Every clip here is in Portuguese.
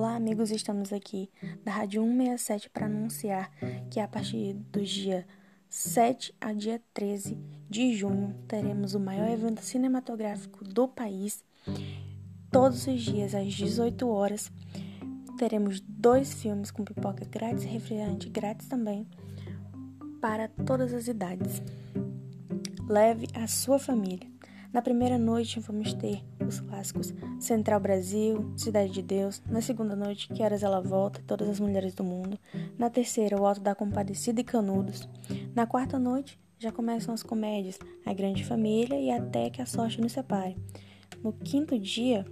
amigos, estamos aqui da Rádio 167 para anunciar que a partir do dia 7 a dia 13 de junho teremos o maior evento cinematográfico do país. Todos os dias às 18 horas teremos dois filmes com pipoca grátis e refrigerante grátis também para todas as idades. Leve a sua família. Na primeira noite vamos ter os clássicos Central Brasil, Cidade de Deus. Na segunda noite, Que Horas Ela Volta, Todas as Mulheres do Mundo. Na terceira, O Alto da Compadecida e Canudos. Na quarta noite, já começam as comédias A Grande Família e Até que a Sorte nos Separe. No quinto dia,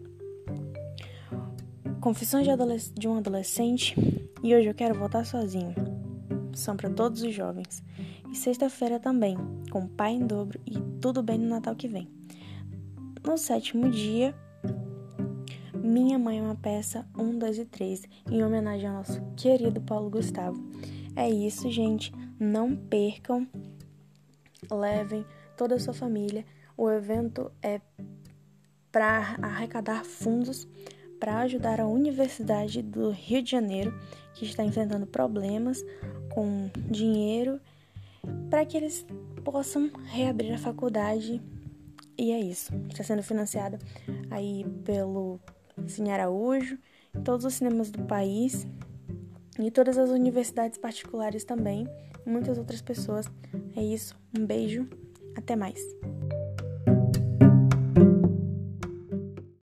Confissões de, de um Adolescente e Hoje Eu Quero Voltar Sozinho. São para todos os jovens. E sexta-feira também, com Pai em Dobro e Tudo Bem no Natal que vem. No sétimo dia, Minha Mãe é uma peça 1, 2 e 3, em homenagem ao nosso querido Paulo Gustavo. É isso, gente. Não percam, levem toda a sua família. O evento é para arrecadar fundos para ajudar a Universidade do Rio de Janeiro, que está enfrentando problemas com dinheiro, para que eles possam reabrir a faculdade e é isso. Está sendo financiada aí pelo Cine Araújo, todos os cinemas do país e todas as universidades particulares também, muitas outras pessoas. É isso. Um beijo. Até mais.